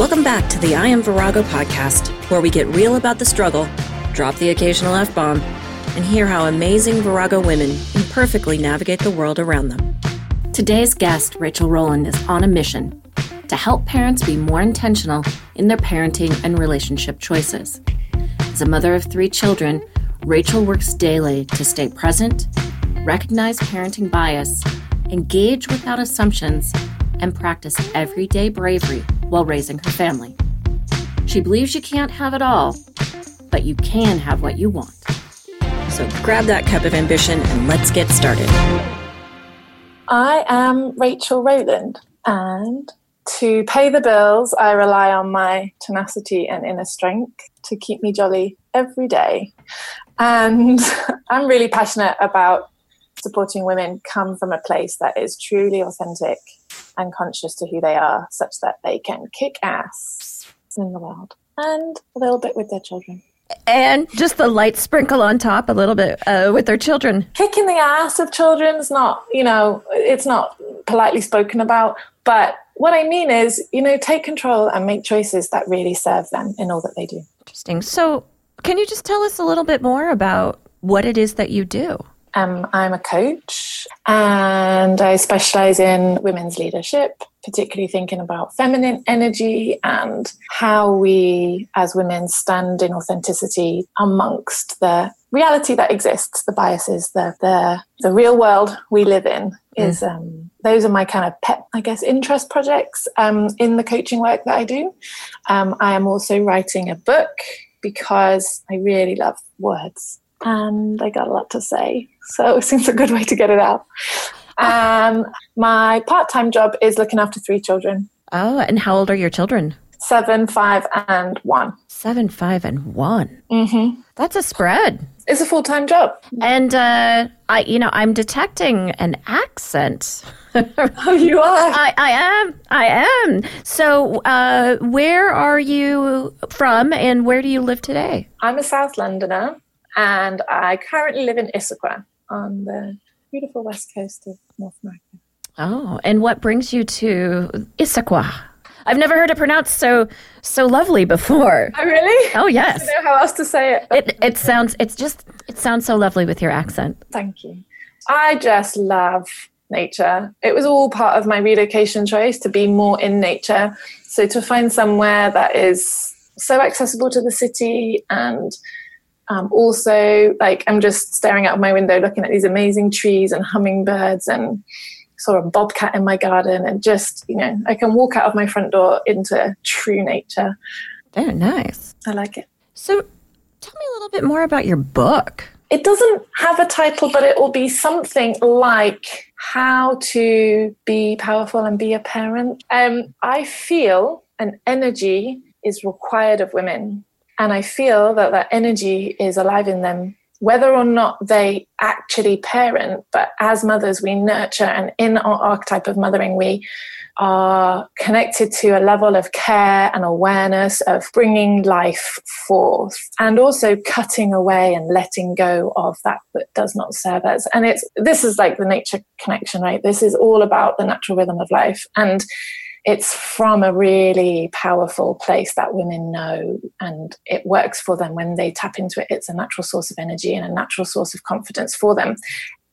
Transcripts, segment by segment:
Welcome back to the I Am Virago podcast, where we get real about the struggle, drop the occasional F bomb, and hear how amazing Virago women imperfectly navigate the world around them. Today's guest, Rachel Rowland, is on a mission to help parents be more intentional in their parenting and relationship choices. As a mother of three children, Rachel works daily to stay present, recognize parenting bias, engage without assumptions, and practice everyday bravery while raising her family. She believes you can't have it all, but you can have what you want. So grab that cup of ambition and let's get started. I am Rachel Rowland, and to pay the bills, I rely on my tenacity and inner strength to keep me jolly every day. And I'm really passionate about supporting women come from a place that is truly authentic and conscious to who they are, such that they can kick ass in the world and a little bit with their children. And just the light sprinkle on top a little bit uh, with their children. Kicking the ass of children is not, you know, it's not politely spoken about. But what I mean is, you know, take control and make choices that really serve them in all that they do. Interesting. So, can you just tell us a little bit more about what it is that you do? Um, I'm a coach and I specialize in women's leadership, particularly thinking about feminine energy and how we as women stand in authenticity amongst the reality that exists, the biases, the the, the real world we live in is mm. um, those are my kind of pet, I guess, interest projects um, in the coaching work that I do. Um, I am also writing a book because I really love words and I got a lot to say. So it seems a good way to get it out. Um, my part time job is looking after three children. Oh, and how old are your children? Seven, five, and one. Seven, five, and one. Mm-hmm. That's a spread. It's a full time job. And uh, I, you know, I'm detecting an accent. oh, you are. I, I am. I am. So, uh, where are you from, and where do you live today? I'm a South Londoner and I currently live in Issaquah on the beautiful west coast of North America. Oh, and what brings you to Issaquah? I've never heard it pronounced so so lovely before. Oh, really? Oh, yes. I don't know how else to say it. It it sounds it's just it sounds so lovely with your accent. Thank you. I just love nature. It was all part of my relocation choice to be more in nature. So to find somewhere that is so accessible to the city and um, also, like I'm just staring out of my window, looking at these amazing trees and hummingbirds, and saw a bobcat in my garden, and just you know, I can walk out of my front door into true nature. Very nice. I like it. So, tell me a little bit more about your book. It doesn't have a title, but it will be something like how to be powerful and be a parent. Um, I feel an energy is required of women and I feel that that energy is alive in them, whether or not they actually parent. But as mothers, we nurture, and in our archetype of mothering, we are connected to a level of care and awareness of bringing life forth and also cutting away and letting go of that that does not serve us and it's this is like the nature connection right this is all about the natural rhythm of life and it's from a really powerful place that women know and it works for them when they tap into it. It's a natural source of energy and a natural source of confidence for them.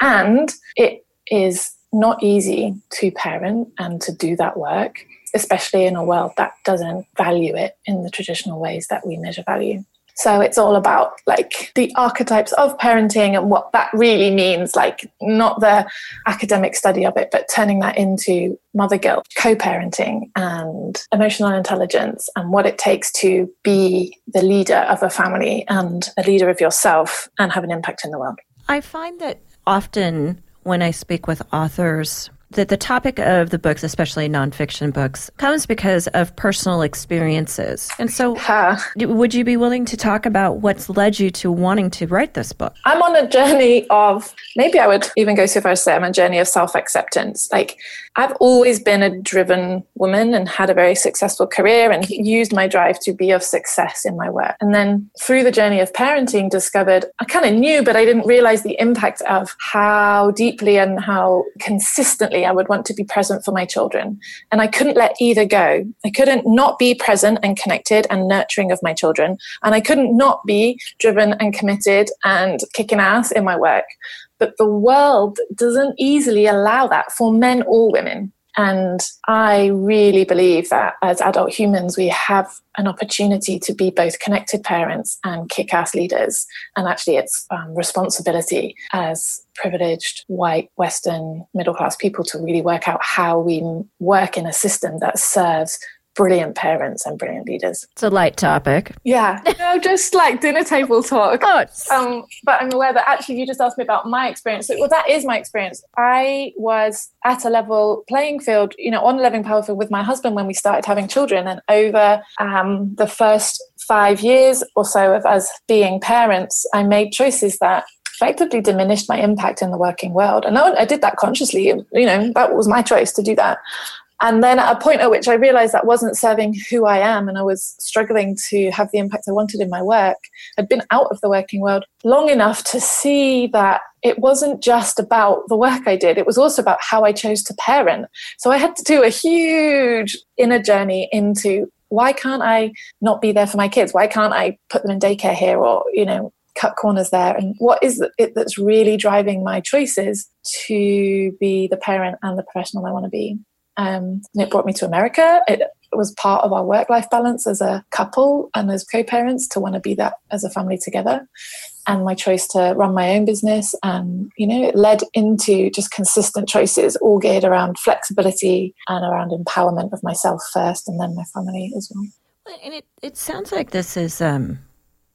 And it is not easy to parent and to do that work especially in a world that doesn't value it in the traditional ways that we measure value so it's all about like the archetypes of parenting and what that really means, like not the academic study of it, but turning that into mother guilt, co parenting, and emotional intelligence, and what it takes to be the leader of a family and a leader of yourself and have an impact in the world. I find that often when I speak with authors, that the topic of the books, especially nonfiction books, comes because of personal experiences. And so, huh. would you be willing to talk about what's led you to wanting to write this book? I'm on a journey of, maybe I would even go so far as to say I'm a journey of self acceptance. Like, I've always been a driven woman and had a very successful career and used my drive to be of success in my work. And then through the journey of parenting, discovered I kind of knew, but I didn't realize the impact of how deeply and how consistently I would want to be present for my children. And I couldn't let either go. I couldn't not be present and connected and nurturing of my children. And I couldn't not be driven and committed and kicking ass in my work. But the world doesn't easily allow that for men or women. And I really believe that as adult humans, we have an opportunity to be both connected parents and kick ass leaders. And actually, it's um, responsibility as privileged, white, Western, middle class people to really work out how we work in a system that serves brilliant parents and brilliant leaders. It's a light topic. Yeah. no, just like dinner table talk. Um, but I'm aware that actually you just asked me about my experience. well, that is my experience. I was at a level playing field, you know, on a living power field with my husband when we started having children. And over um, the first five years or so of us being parents, I made choices that effectively diminished my impact in the working world. And I did that consciously. You know, that was my choice to do that. And then at a point at which I realized that wasn't serving who I am and I was struggling to have the impact I wanted in my work, I'd been out of the working world long enough to see that it wasn't just about the work I did, it was also about how I chose to parent. So I had to do a huge inner journey into why can't I not be there for my kids? Why can't I put them in daycare here or, you know, cut corners there? And what is it that's really driving my choices to be the parent and the professional I want to be? Um, and it brought me to America. It was part of our work life balance as a couple and as co parents to want to be that as a family together. And my choice to run my own business. And, you know, it led into just consistent choices, all geared around flexibility and around empowerment of myself first and then my family as well. And it, it sounds like this is um,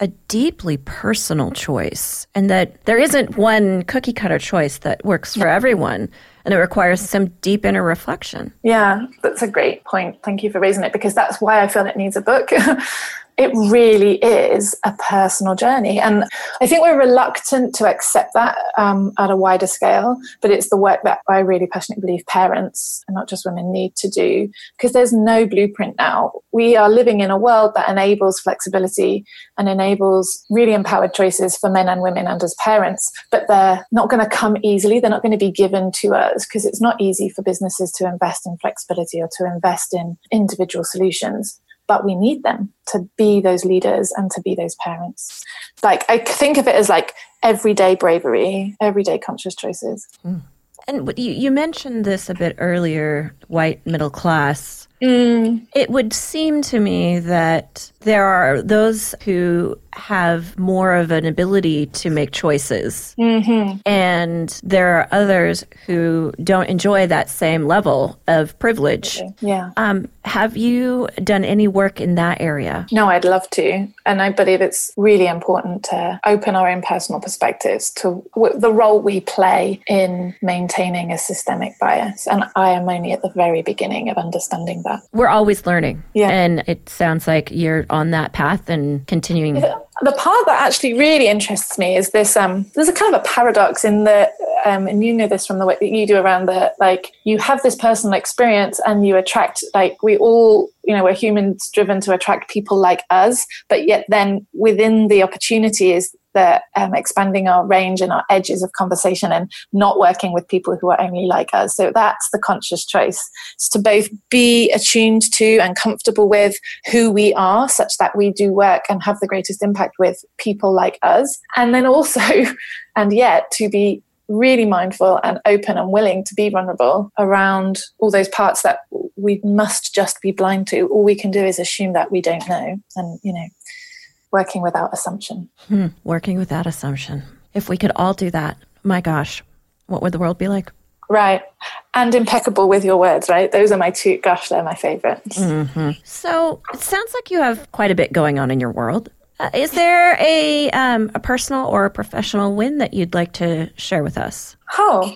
a deeply personal choice, and that there isn't one cookie cutter choice that works for everyone and it requires some deep inner reflection. Yeah, that's a great point. Thank you for raising it because that's why I feel it needs a book. it really is a personal journey. And I think we're reluctant to accept that um, at a wider scale, but it's the work that I really passionately believe parents and not just women need to do because there's no blueprint now. We are living in a world that enables flexibility and enables really empowered choices for men and women and as parents, but they're not going to come easily. They're not going to be given to us because it's not easy for businesses to invest in flexibility or to invest in individual solutions but we need them to be those leaders and to be those parents. Like I think of it as like everyday bravery, everyday conscious choices. Mm. And you, you mentioned this a bit earlier, white middle class. Mm. It would seem to me that there are those who have more of an ability to make choices. Mm-hmm. And there are others who don't enjoy that same level of privilege. Yeah. Um, have you done any work in that area? No, I'd love to. And I believe it's really important to open our own personal perspectives to w- the role we play in maintaining a systemic bias. And I am only at the very beginning of understanding that. We're always learning. Yeah. And it sounds like you're on that path and continuing. The part that actually really interests me is this. Um, there's a kind of a paradox in the, um, and you know this from the work that you do around the like you have this personal experience and you attract like we all you know we're humans driven to attract people like us, but yet then within the opportunity is that um, expanding our range and our edges of conversation and not working with people who are only like us. So that's the conscious choice. It's to both be attuned to and comfortable with who we are, such that we do work and have the greatest impact with people like us. And then also, and yet to be really mindful and open and willing to be vulnerable around all those parts that we must just be blind to. All we can do is assume that we don't know. And, you know, working without assumption. Hmm, working without assumption. If we could all do that, my gosh, what would the world be like? Right. And impeccable with your words, right? Those are my two, gosh, they're my favorites. Mm-hmm. So it sounds like you have quite a bit going on in your world. Uh, is there a, um, a personal or a professional win that you'd like to share with us? Oh,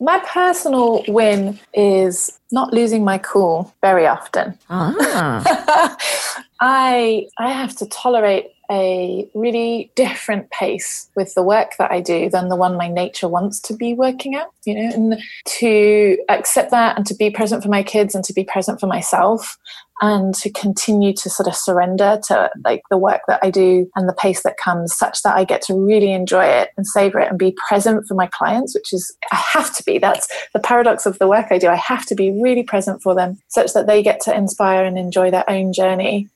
my personal win is not losing my cool very often. Ah. I I have to tolerate a really different pace with the work that I do than the one my nature wants to be working at, you know, and to accept that and to be present for my kids and to be present for myself and to continue to sort of surrender to like the work that I do and the pace that comes such that I get to really enjoy it and savor it and be present for my clients, which is, I have to be. That's the paradox of the work I do. I have to be really present for them such that they get to inspire and enjoy their own journey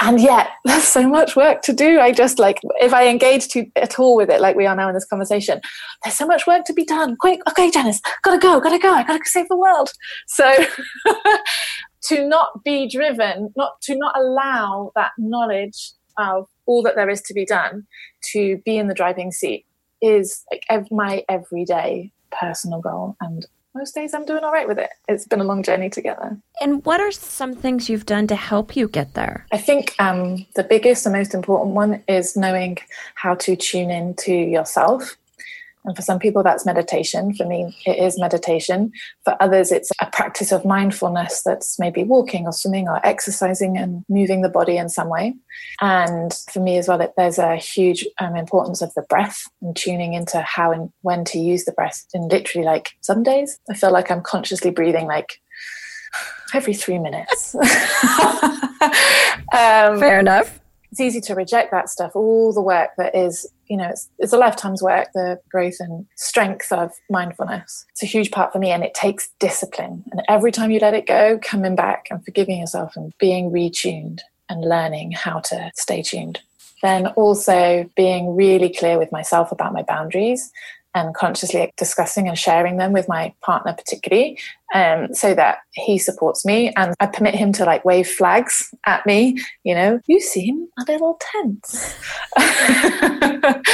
and yet there's so much work to do. I just like if i engage to, at all with it like we are now in this conversation there's so much work to be done. Quick okay janice gotta go gotta go i gotta save the world. So to not be driven, not to not allow that knowledge of all that there is to be done to be in the driving seat is like my everyday personal goal and most days I'm doing all right with it. It's been a long journey together. And what are some things you've done to help you get there? I think um, the biggest and most important one is knowing how to tune in to yourself and for some people, that's meditation. For me, it is meditation. For others, it's a practice of mindfulness that's maybe walking or swimming or exercising and moving the body in some way. And for me as well, it, there's a huge um, importance of the breath and tuning into how and when to use the breath. And literally, like some days, I feel like I'm consciously breathing like every three minutes. um, Fair enough it's easy to reject that stuff all the work that is you know it's, it's a lifetime's work the growth and strength of mindfulness. It's a huge part for me and it takes discipline. And every time you let it go coming back and forgiving yourself and being retuned and learning how to stay tuned. Then also being really clear with myself about my boundaries and consciously discussing and sharing them with my partner particularly um, so that he supports me. And i permit him to like wave flags at me you know you seem a little tense.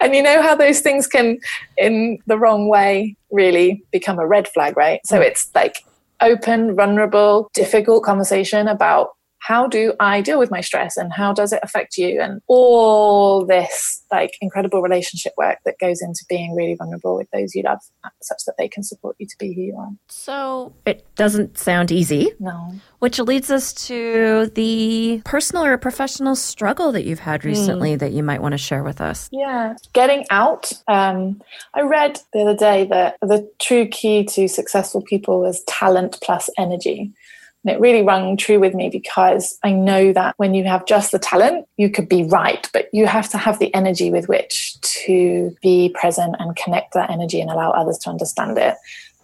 And you know how those things can in the wrong way really become a red flag right? So mm. it's like open vulnerable difficult conversation about how do I deal with my stress and how does it affect you? And all this like incredible relationship work that goes into being really vulnerable with those you love such that they can support you to be who you are. So it doesn't sound easy. No. Which leads us to the personal or professional struggle that you've had recently mm. that you might want to share with us. Yeah. Getting out. Um, I read the other day that the true key to successful people is talent plus energy. And it really rung true with me because I know that when you have just the talent, you could be right, but you have to have the energy with which to be present and connect that energy and allow others to understand it.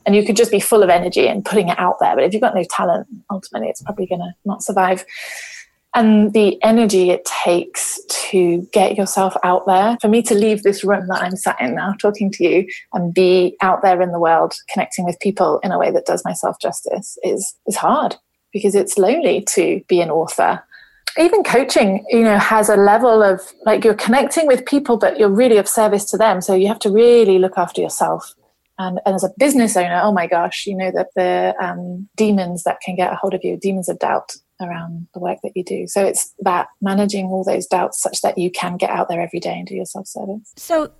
And you could just be full of energy and putting it out there. But if you've got no talent, ultimately it's probably going to not survive. And the energy it takes to get yourself out there. For me to leave this room that I'm sat in now, talking to you, and be out there in the world, connecting with people in a way that does myself justice is, is hard because it's lonely to be an author. Even coaching you know has a level of like you're connecting with people but you're really of service to them. So you have to really look after yourself. And, and as a business owner oh my gosh you know that the um, demons that can get a hold of you demons of doubt around the work that you do. So it's that managing all those doubts such that you can get out there every day and do your self-service. So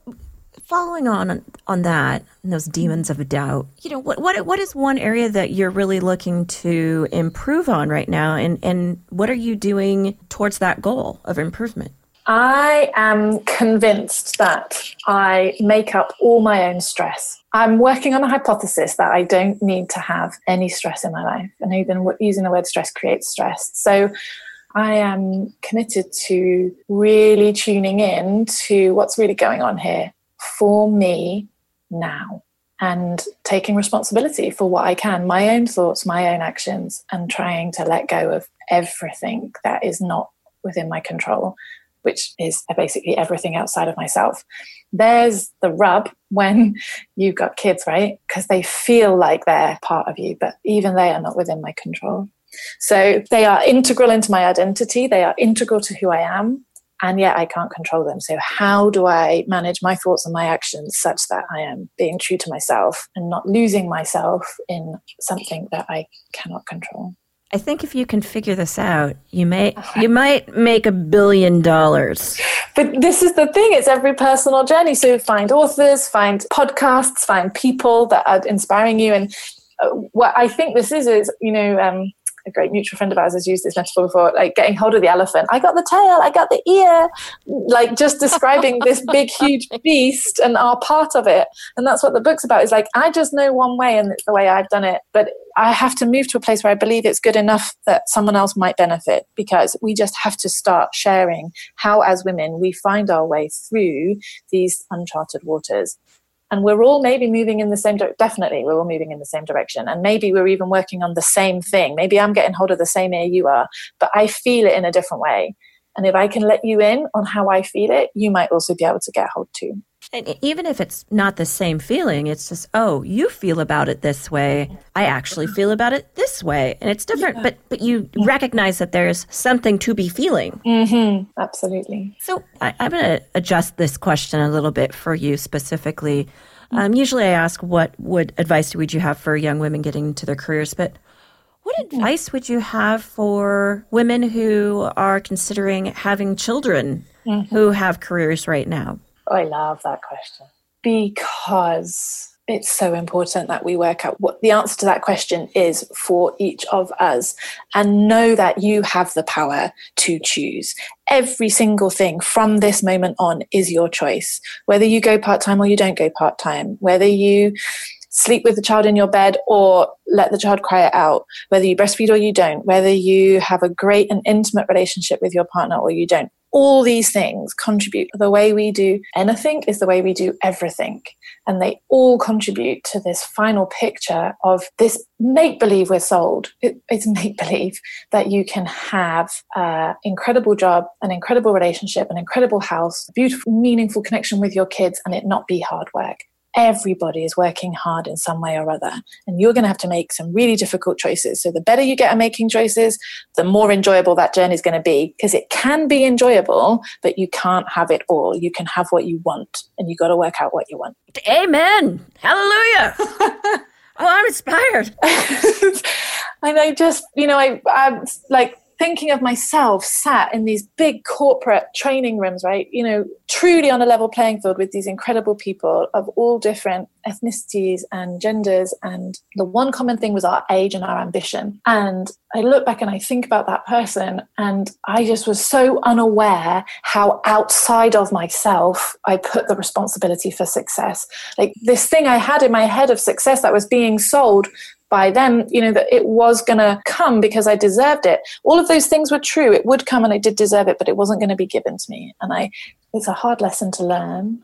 following on on that those demons of a doubt you know what what what is one area that you're really looking to improve on right now and and what are you doing towards that goal of improvement I am convinced that I make up all my own stress. I'm working on a hypothesis that I don't need to have any stress in my life. And even using the word stress creates stress. So I am committed to really tuning in to what's really going on here for me now and taking responsibility for what I can, my own thoughts, my own actions, and trying to let go of everything that is not within my control, which is basically everything outside of myself. There's the rub when you've got kids, right? Because they feel like they're part of you, but even they are not within my control. So they are integral into my identity, they are integral to who I am and yet I can't control them. So, how do I manage my thoughts and my actions such that I am being true to myself and not losing myself in something that I cannot control? I think if you can figure this out, you may you might make a billion dollars. But this is the thing; it's every personal journey. So find authors, find podcasts, find people that are inspiring you. And uh, what I think this is is, you know, um, a great mutual friend of ours has used this metaphor before, like getting hold of the elephant. I got the tail, I got the ear, like just describing this big, huge beast and our part of it. And that's what the book's about. Is like, I just know one way and it's the way I've done it. But I have to move to a place where I believe it's good enough that someone else might benefit because we just have to start sharing how, as women, we find our way through these uncharted waters and we're all maybe moving in the same direction definitely we're all moving in the same direction. And maybe we're even working on the same thing. Maybe i'm getting hold of the same air you are but i feel it in a different way. And if i can let you in on how i feel it you might also be able to get hold too and even if it's not the same feeling, it's just, oh, you feel about it this way. I actually feel about it this way. And it's different, yeah. but but you yeah. recognize that there's something to be feeling. Mm-hmm. Absolutely. So I, am going to adjust this question a little bit for you specifically. Um, usually I ask, what would advice would you have for young women getting into their careers? But what mm-hmm. advice would you have for women who are considering having children mm-hmm. who have careers right now? I love that question because it's so important that we work out what the answer to that question is for each of us and know that you have the power to choose. Every single thing from this moment on is your choice. Whether you go part time or you don't go part time, whether you sleep with the child in your bed or let the child cry it out, whether you breastfeed or you don't, whether you have a great and intimate relationship with your partner or you don't all these things contribute. The way we do anything is the way we do everything. And they all contribute to this final picture of this make believe we're sold. It, it's make believe that you can have an incredible job, an incredible relationship, an incredible house, beautiful, meaningful connection with your kids, and it not be hard work everybody is working hard in some way or other. And you're going to have to make some really difficult choices. So the better you get at making choices, the more enjoyable that journey is going to be because it can be enjoyable, but you can't have it all. You can have what you want and you got to work out what you want. Amen. Hallelujah. oh, I'm inspired. and I just, you know, I, I'm like, thinking of myself sat in these big corporate training rooms, right? You know, truly on a level playing field with these incredible people of all different ethnicities and genders. And the one common thing was our age and our ambition. And I look back and I think about that person, and I just was so unaware how outside of myself I put the responsibility for success. Like this thing I had in my head of success that was being sold by them, you know, that it was going to come because I deserved it. All of those things were true. It would come and I did deserve it, but it wasn't going to be given to me. And I, it's a hard lesson to learn.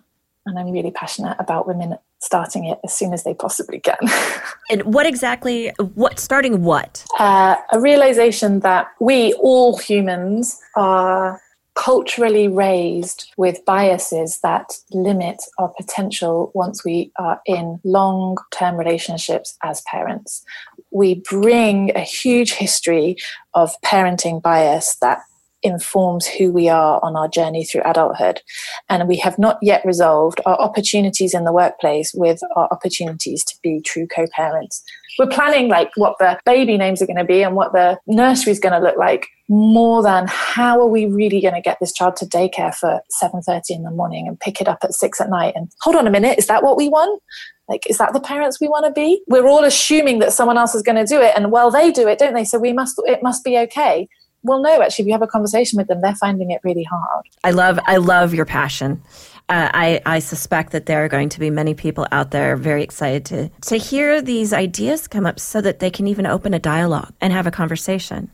And I'm really passionate about women starting it as soon as they possibly can. and what exactly, what, starting what? Uh, a realization that we, all humans, are culturally raised with biases that limit our potential once we are in long term relationships as parents. We bring a huge history of parenting bias that informs who we are on our journey through adulthood. And we have not yet resolved our opportunities in the workplace with our opportunities to be true co parents. We're planning like what the baby names are going to be and what the nursery is going to look like more than how are we really going to get this child to daycare for 7.30 in the morning and pick it up at 6 at night and hold on a minute is that what we want? Like is that the parents we want to be? We're all assuming that someone else is going to do it and well they do it don't they? So we must it must be okay. Well no actually if you have a conversation with them they're finding it really hard. I love i love your passion. Uh, I, I suspect that there are going to be many people out there very excited to, to hear these ideas come up so that they can even open a dialogue and have a conversation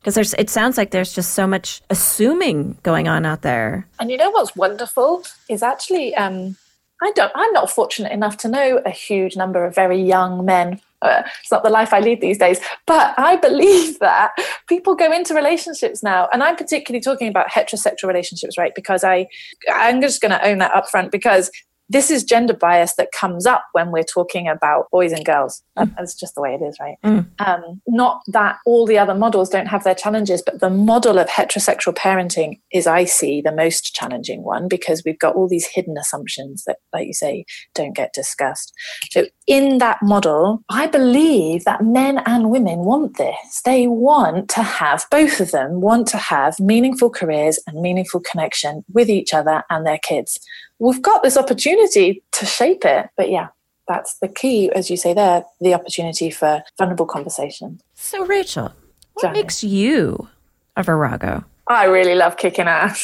because there's it sounds like there's just so much assuming going on out there and you know what's wonderful is actually um, i don't i'm not fortunate enough to know a huge number of very young men uh, it's not the life I lead these days. But I believe that people go into relationships now, and I'm particularly talking about heterosexual relationships, right? Because I, I'm just going to own that upfront because this is gender bias that comes up when we're talking about boys and girls. Mm. That's just the way it is, right? Mm. Um, not that all the other models don't have their challenges, but the model of heterosexual parenting is, I see, the most challenging one because we've got all these hidden assumptions that, like you say, don't get discussed. So, in that model, I believe that men and women want this. They want to have, both of them want to have meaningful careers and meaningful connection with each other and their kids we've got this opportunity to shape it. But yeah, that's the key, as you say there, the opportunity for vulnerable conversation. So, Rachel, What makes you a Virago? I really love kicking ass.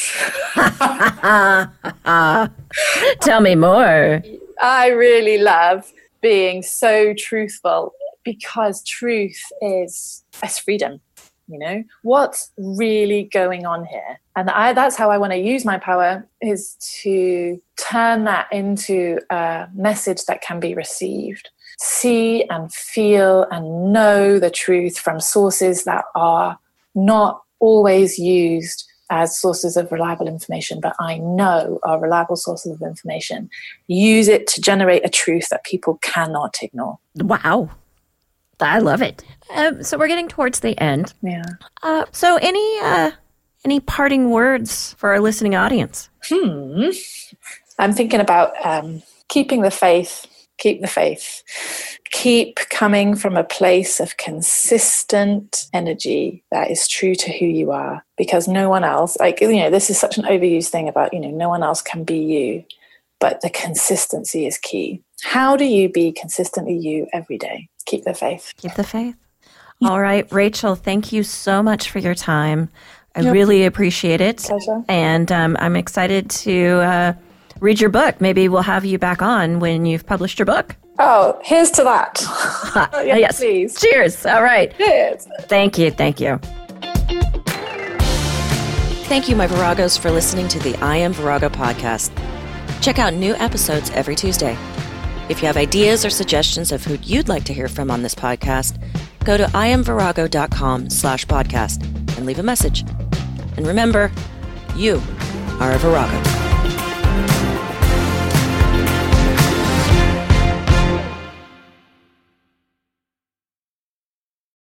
Tell me more. I really love being so truthful because truth is is freedom you know what's really going on here and I, that's how i want to use my power is to turn that into a message that can be received see and feel and know the truth from sources that are not always used as sources of reliable information, but I know are reliable sources of information. Use it to generate a truth that people cannot ignore. Wow. I love it. Um, so we're getting towards the end. Yeah. Uh, so any uh, any parting words for our listening audience? Hmm. I'm thinking about um, keeping the faith. Keep the faith. Keep coming from a place of consistent energy that is true to who you are, because no one else, like you know, this is such an overused thing about you know, no one else can be you, but the consistency is key. How do you be consistently you every day? Keep the faith. Keep the faith. All right, Rachel, thank you so much for your time. I yep. really appreciate it. Pleasure. And um, I'm excited to uh, read your book. Maybe we'll have you back on when you've published your book. Oh, here's to that. oh, yes, yes, please. Cheers. All right. Cheers. Thank you. Thank you. Thank you, my Viragos, for listening to the I Am Virago podcast. Check out new episodes every Tuesday. If you have ideas or suggestions of who you'd like to hear from on this podcast, go to iamvirago.com slash podcast and leave a message. And remember, you are a Virago.